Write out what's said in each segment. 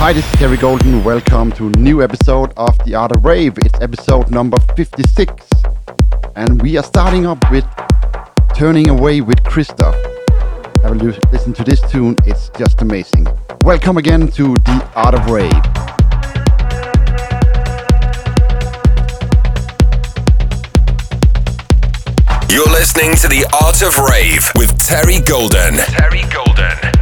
Hi, this is Terry Golden. Welcome to a new episode of The Art of Rave. It's episode number 56. And we are starting up with Turning Away with Krista. Have a listen to this tune, it's just amazing. Welcome again to The Art of Rave. You're listening to the Art of Rave with Terry Golden. Terry Golden.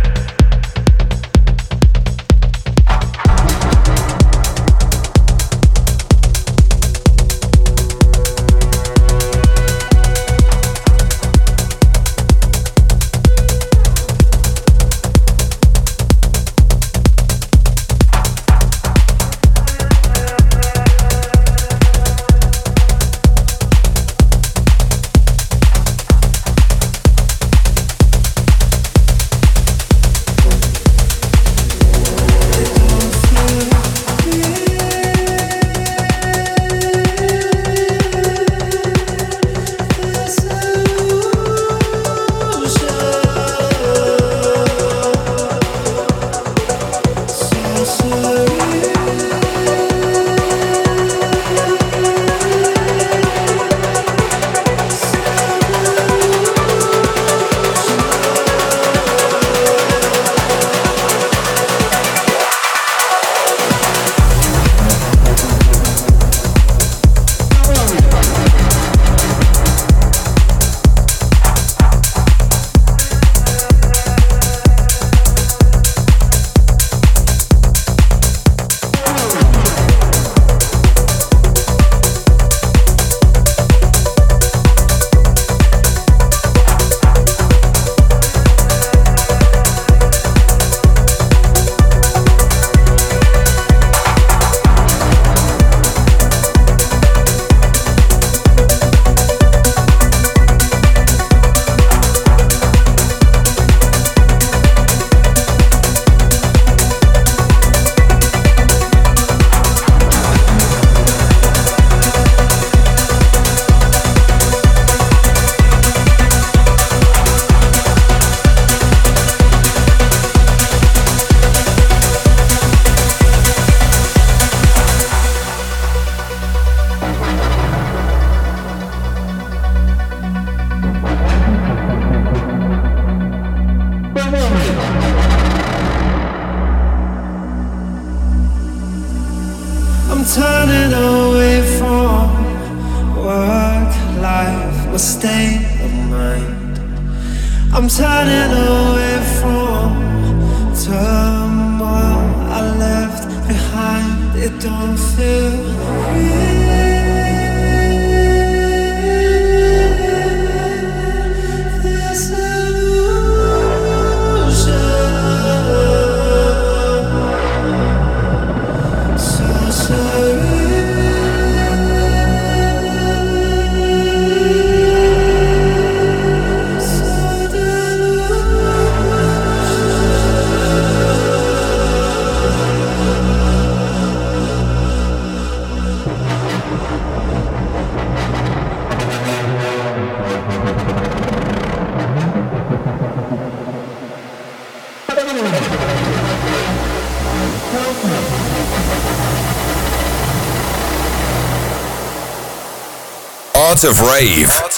Of Rave.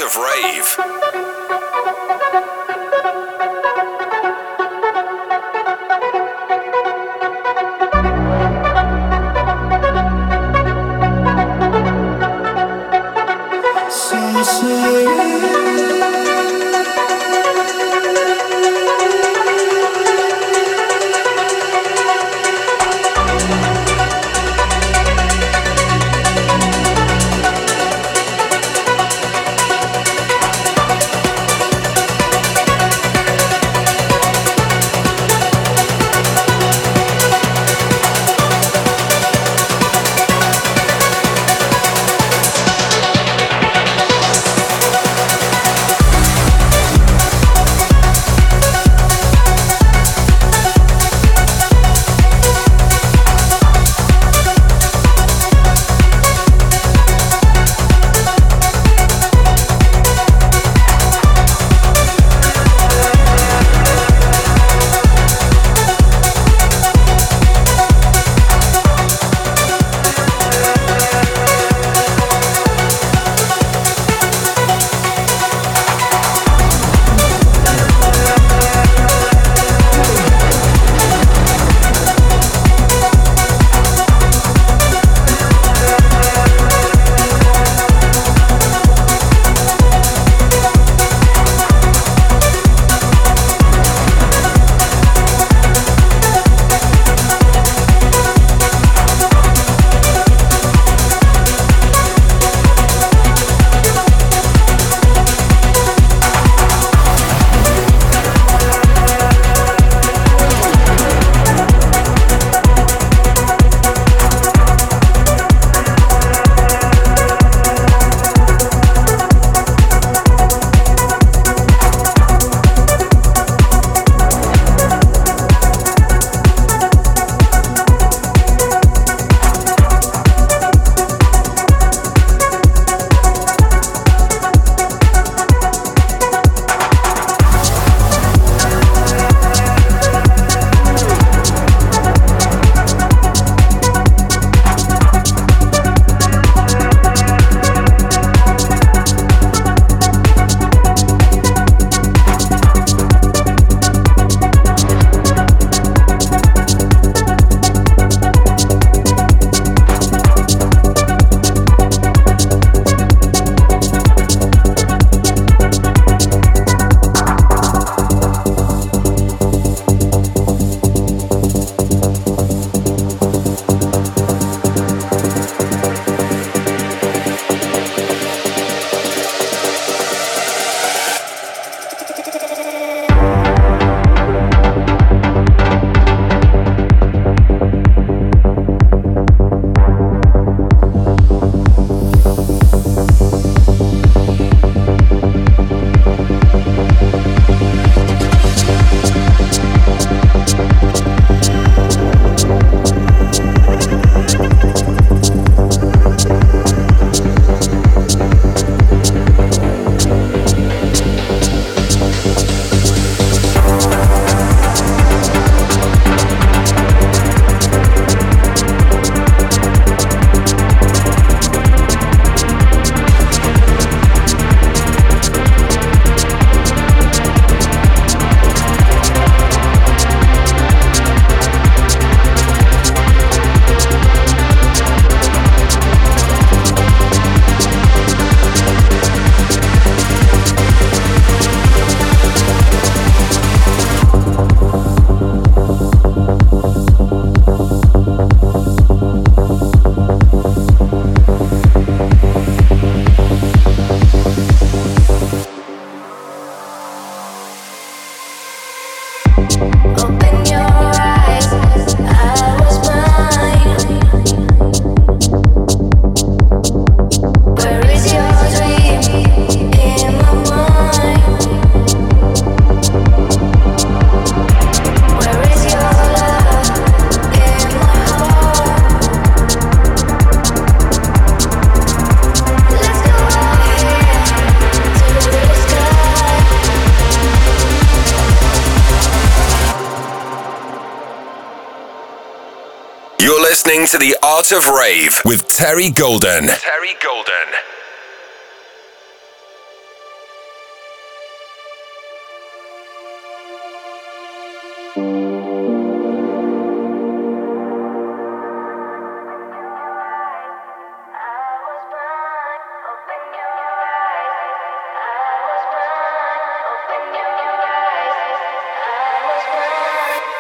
To Art of Rave with Terry Golden. Terry Golden.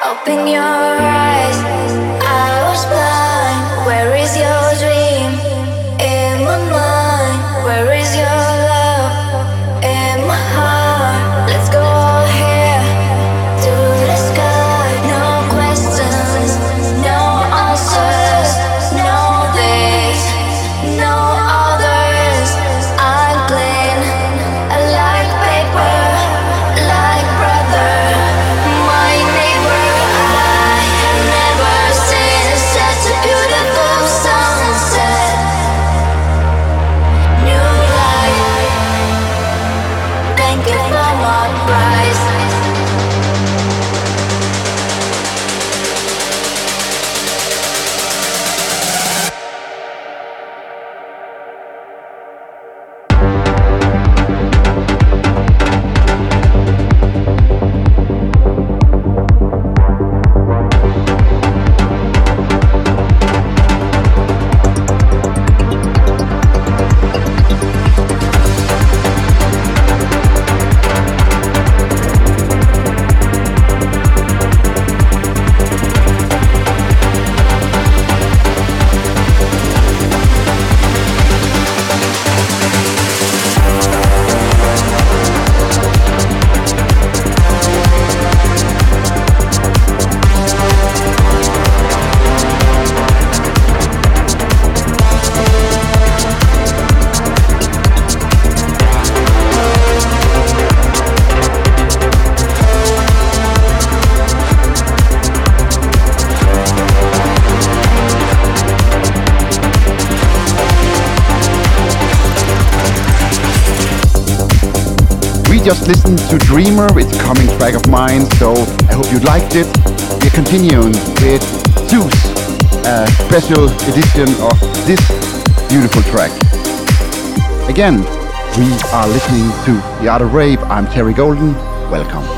Open your just listened to Dreamer, it's coming track of mine, so I hope you liked it. We're continuing with Zeus, a special edition of this beautiful track. Again, we are listening to The Art of Rave. I'm Terry Golden. Welcome.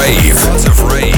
Rave. Lots of rave.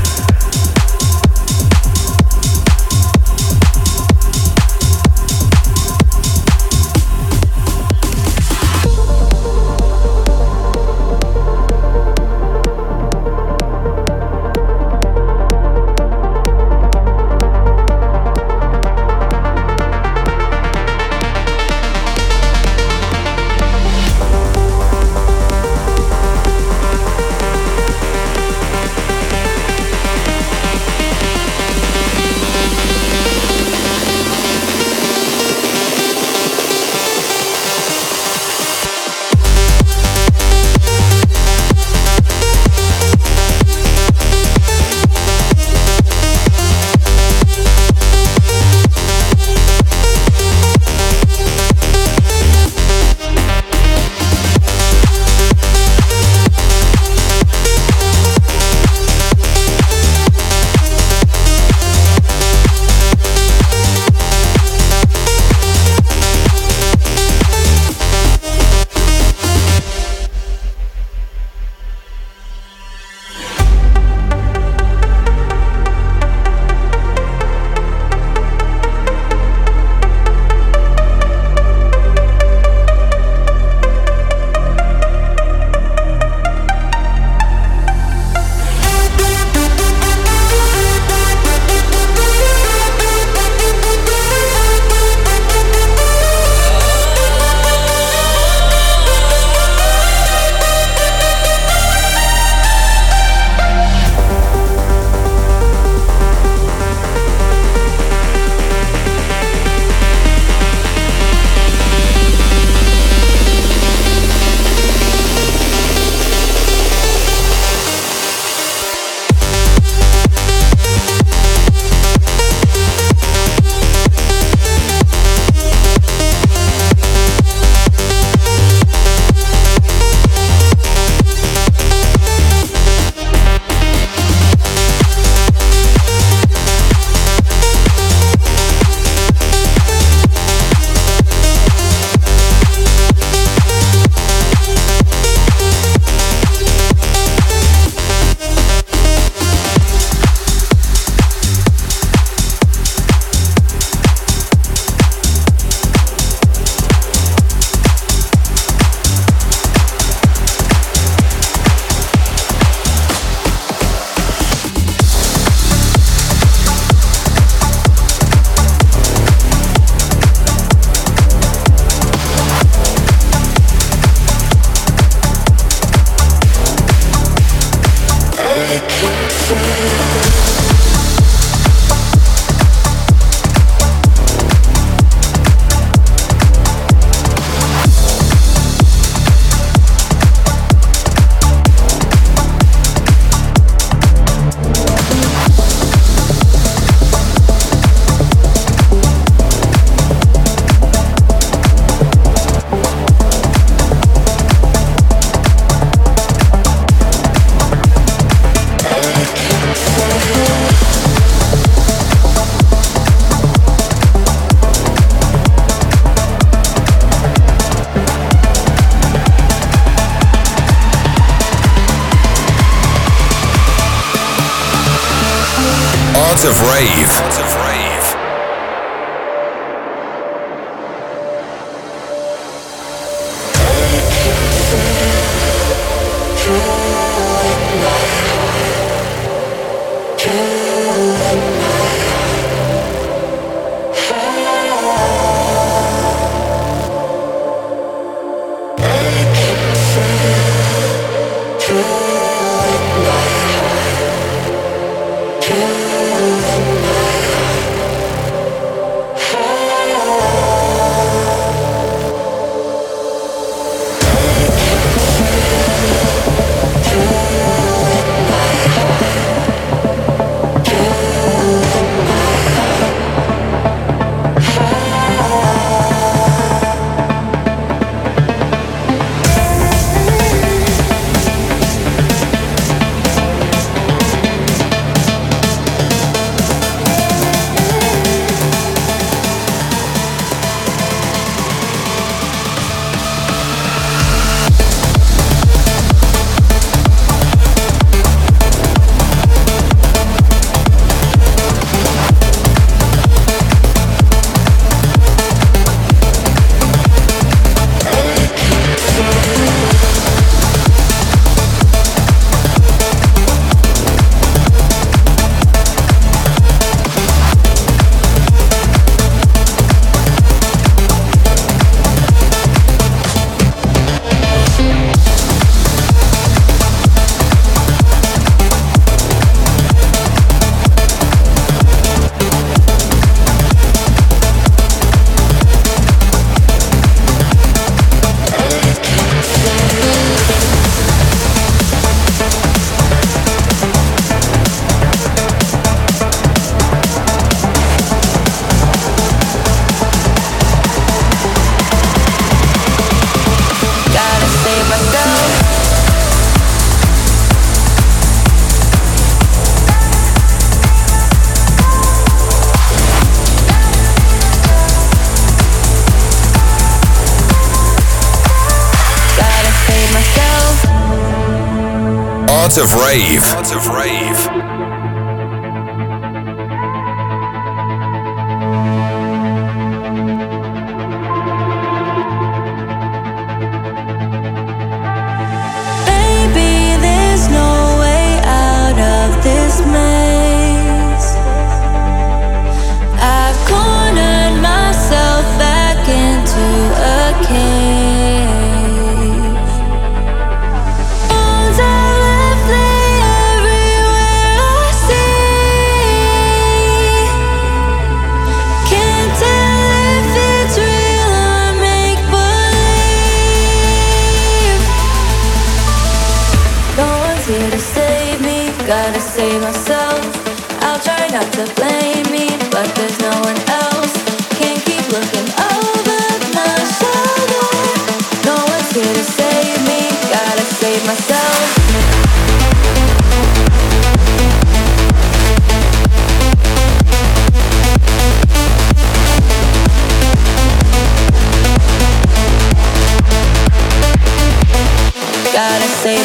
Of Rave.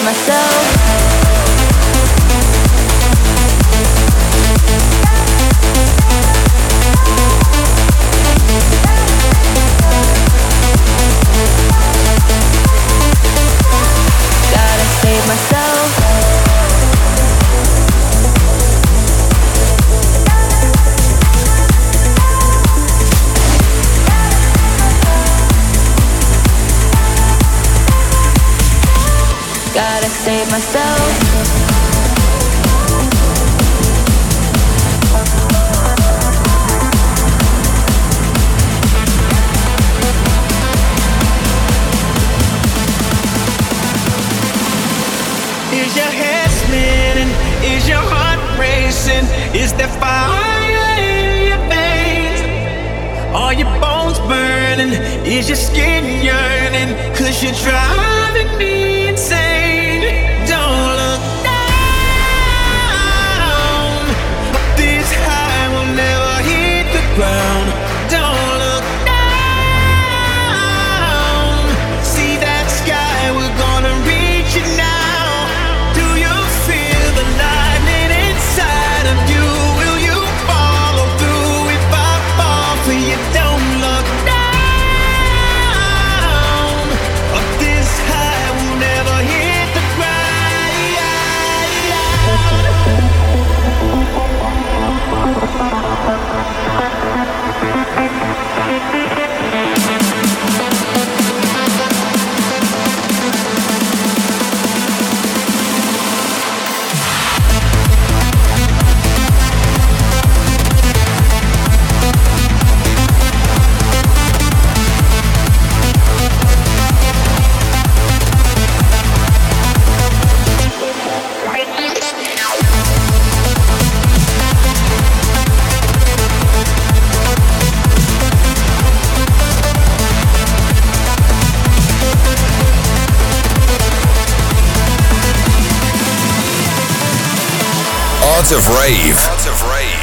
Myself. Rave.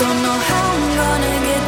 Don't know how I'm gonna get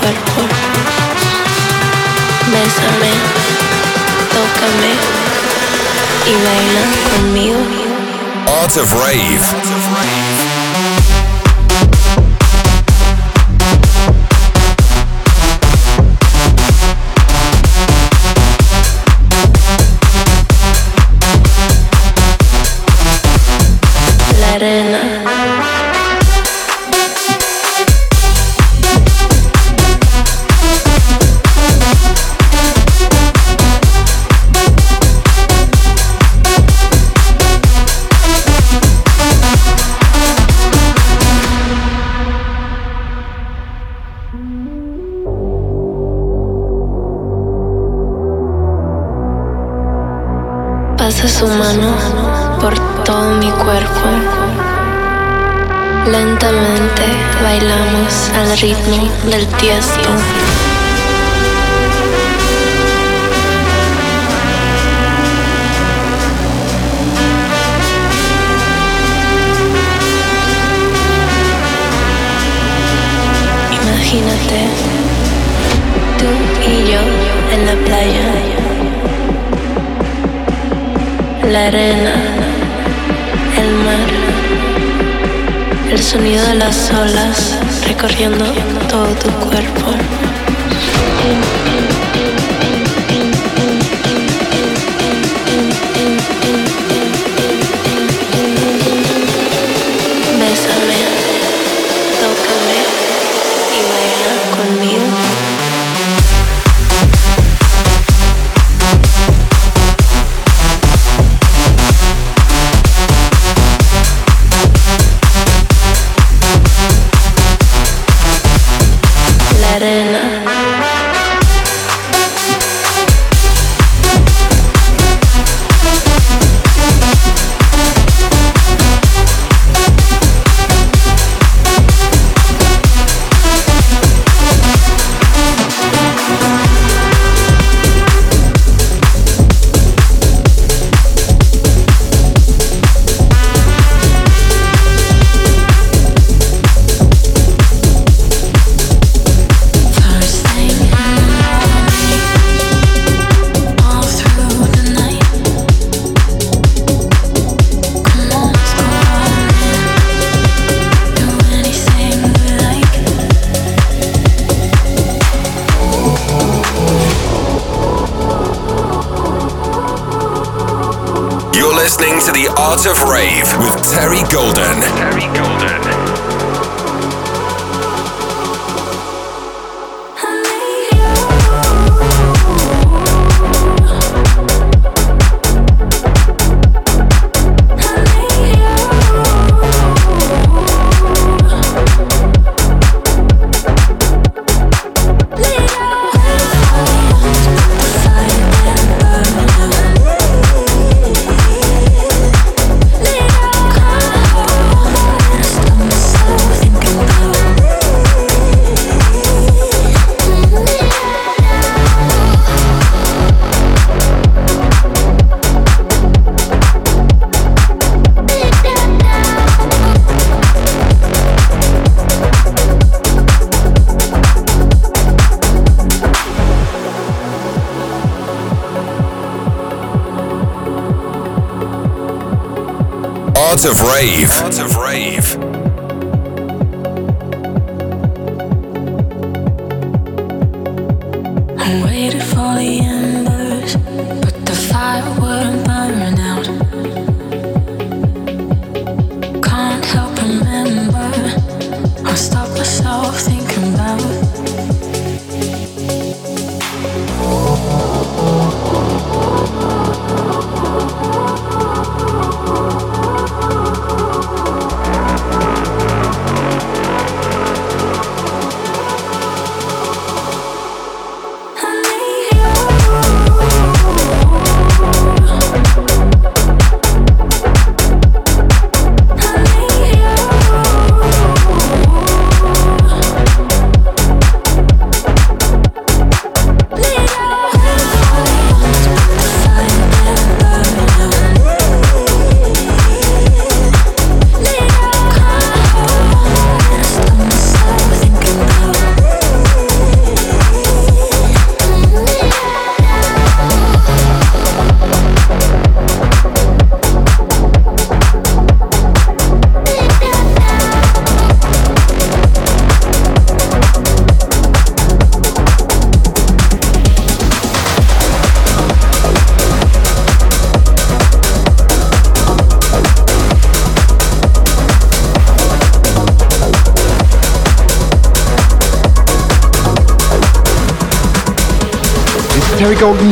cuerpo. Bésame, tócame y baila conmigo. Art of Rave. ritmo del tiesto. Imagínate tú y yo en la playa, la arena, el mar, el sonido de las olas recorriendo todo tu cuerpo. Art of Rave. Of Rave.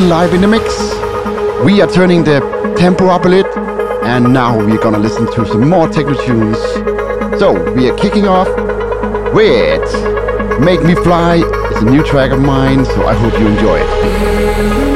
Live in the mix. We are turning the tempo up a bit, and now we're gonna listen to some more techno tunes. So we are kicking off with "Make Me Fly." It's a new track of mine, so I hope you enjoy it.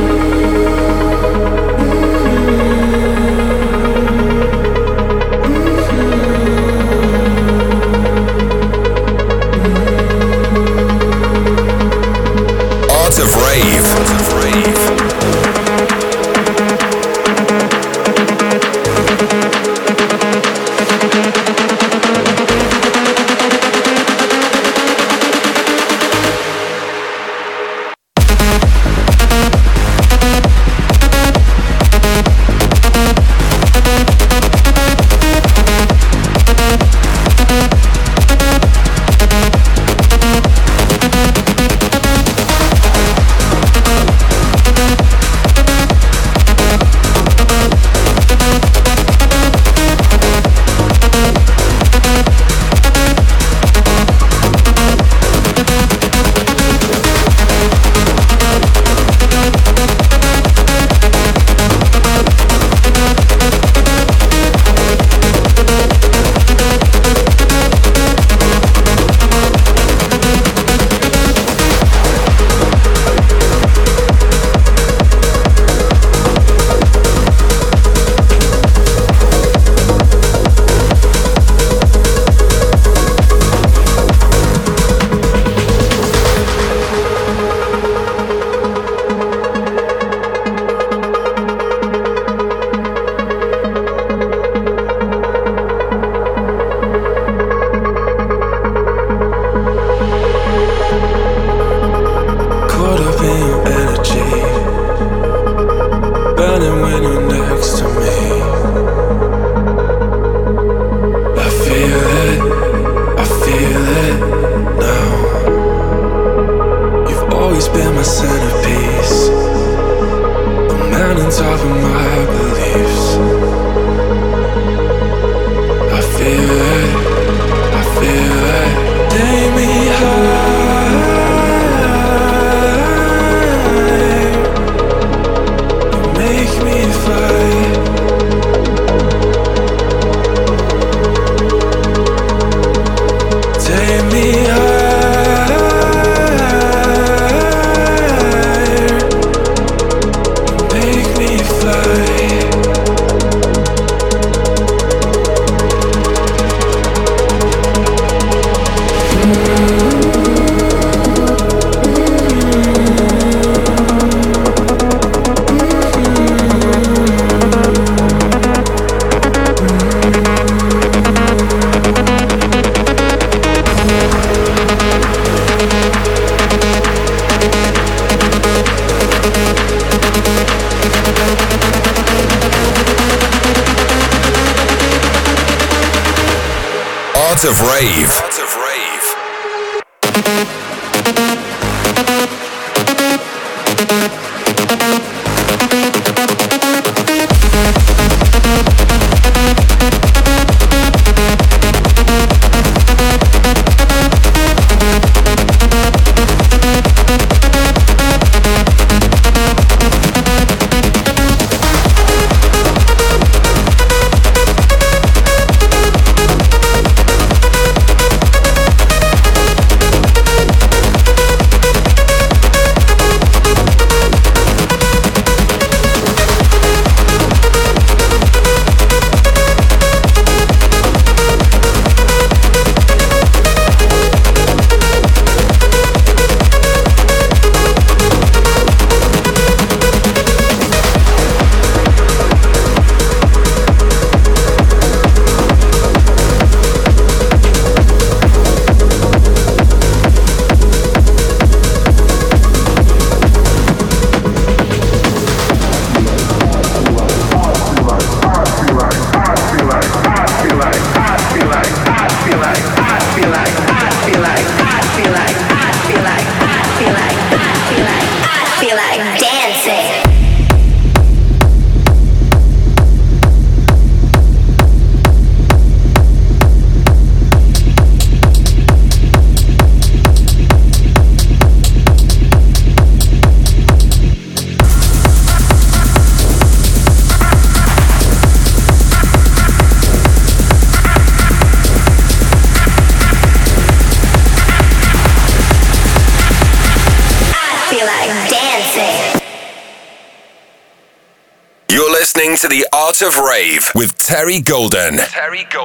Terry Golden. Terry Golden.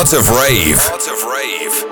Art of Rave. Art of Rave.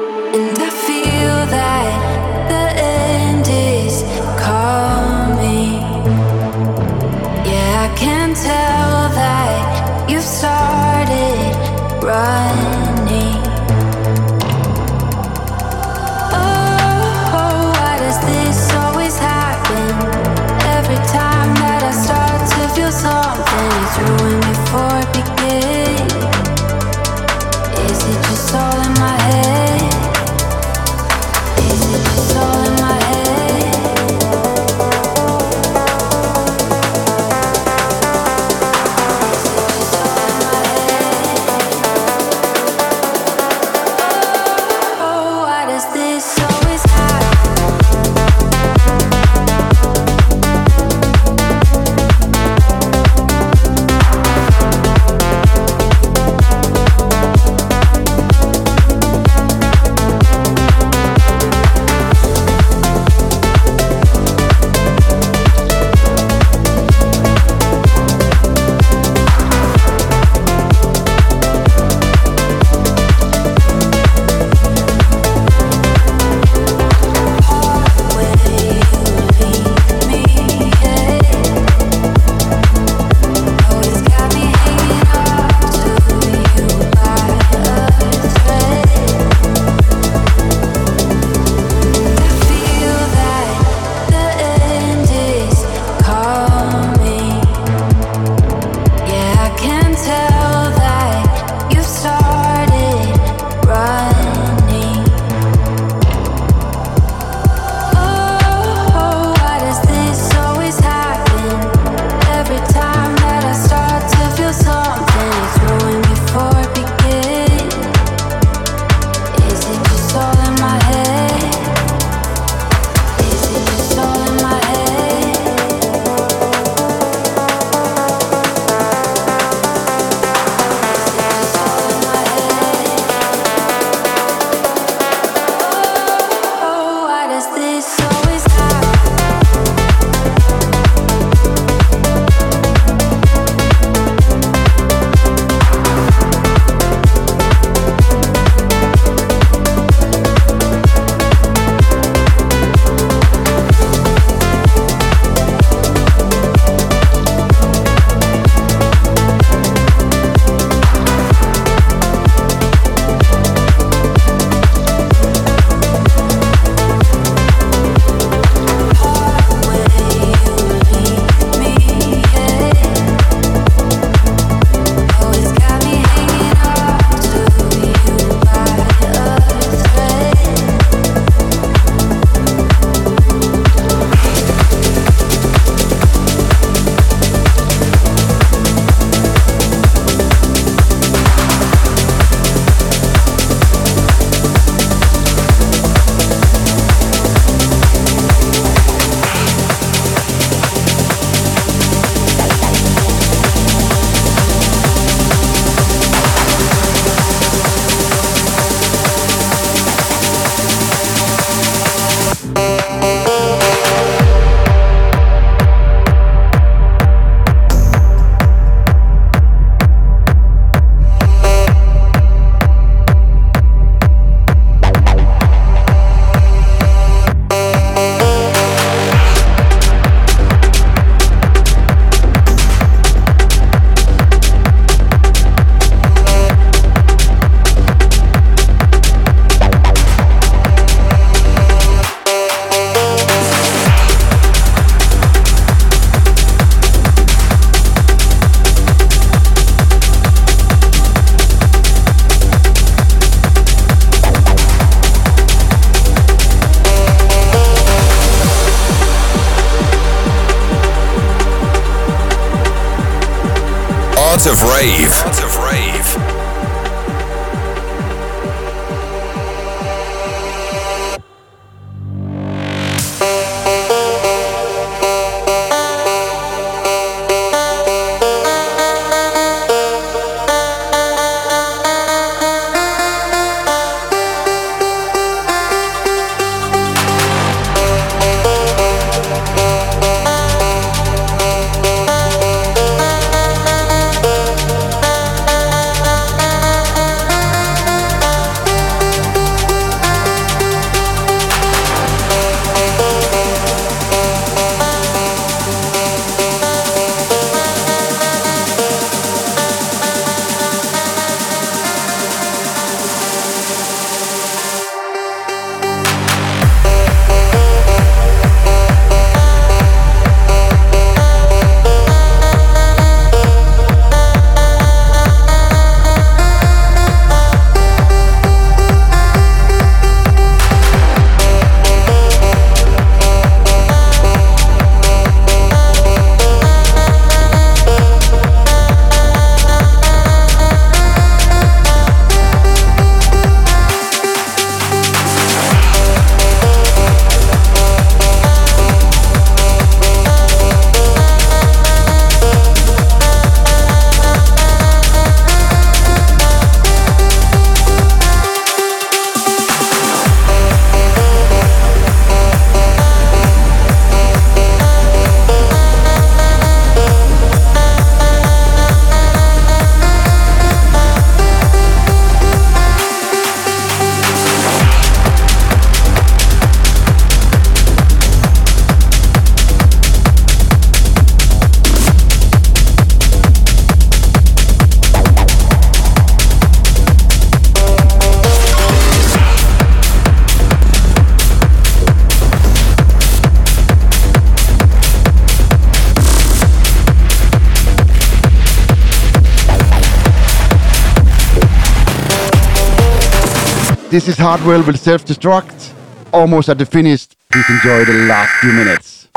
This is Hardwell with Self Destruct. Almost at the finish. Please enjoy the last few minutes.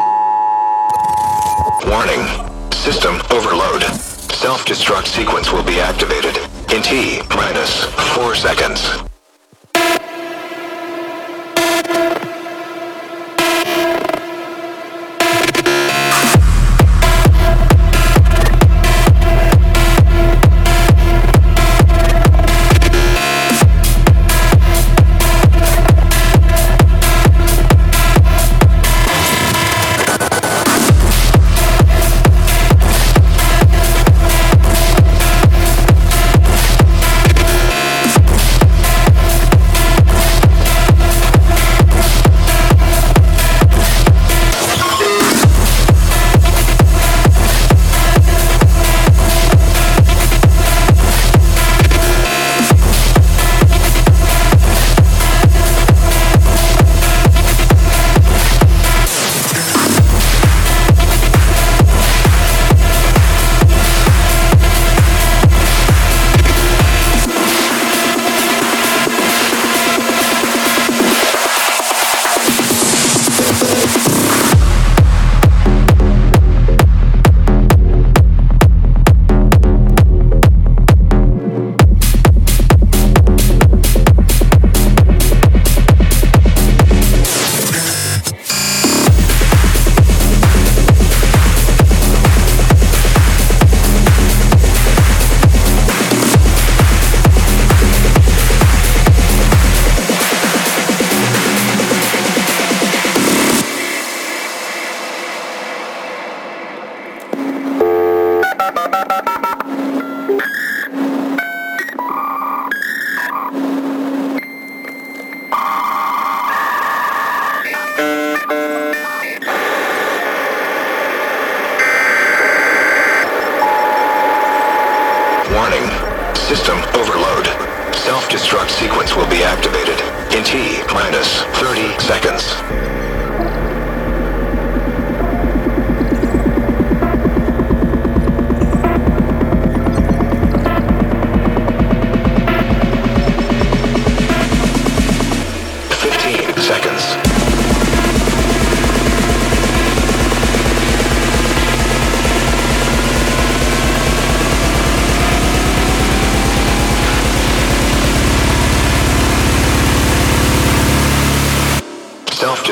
Warning. System overload. Self-destruct sequence will be activated in T minus 4 seconds.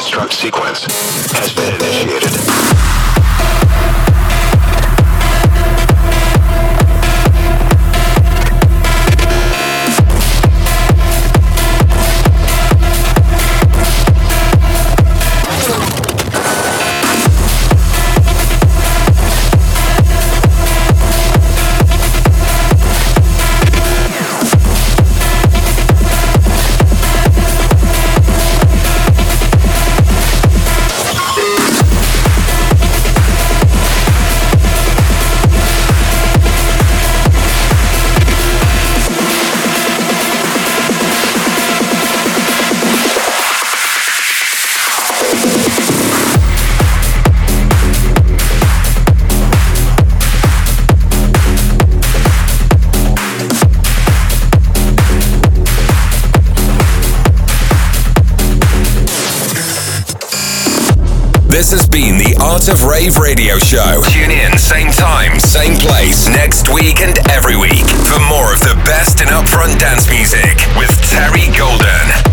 Self-destruct sequence has been initiated. This has been the Art of Rave radio show. Tune in, same time, same place, next week and every week for more of the best in upfront dance music with Terry Golden.